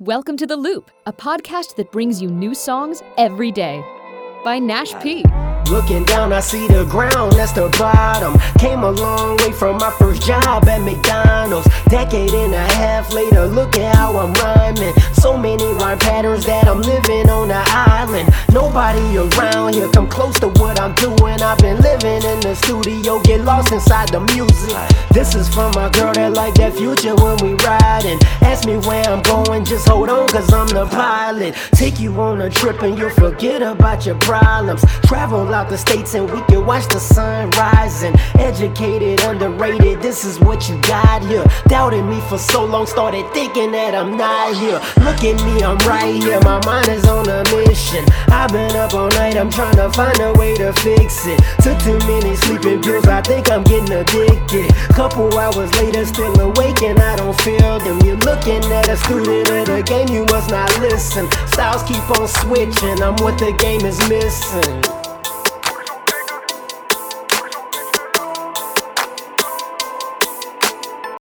Welcome to The Loop, a podcast that brings you new songs every day by Nash P. Looking down, I see the ground, that's the bottom. Came a long way from my first job at McDonald's. Decade and a half later, look at how I'm rhyming. So many rhyme patterns that I'm living on the island. Nobody around here come close to what I'm doing. I've been living in the studio, get lost inside the music. This is from my girl that like that future when we riding. Me where I'm going, just hold on, cause I'm the pilot. Take you on a trip and you'll forget about your problems. Travel out the states and we can watch the sun rising. Educated, underrated, this is what you got here. Doubted me for so long, started thinking that I'm not here. Look at me, I'm right here, my mind is on a mission. I've been up all night, I'm trying to find a way to fix it. Took too many sleeping pills, I think I'm getting addicted. Couple hours later, still awake and I don't feel them. Student of the game, you must not listen. Styles keep on switching, I'm what the game is missing.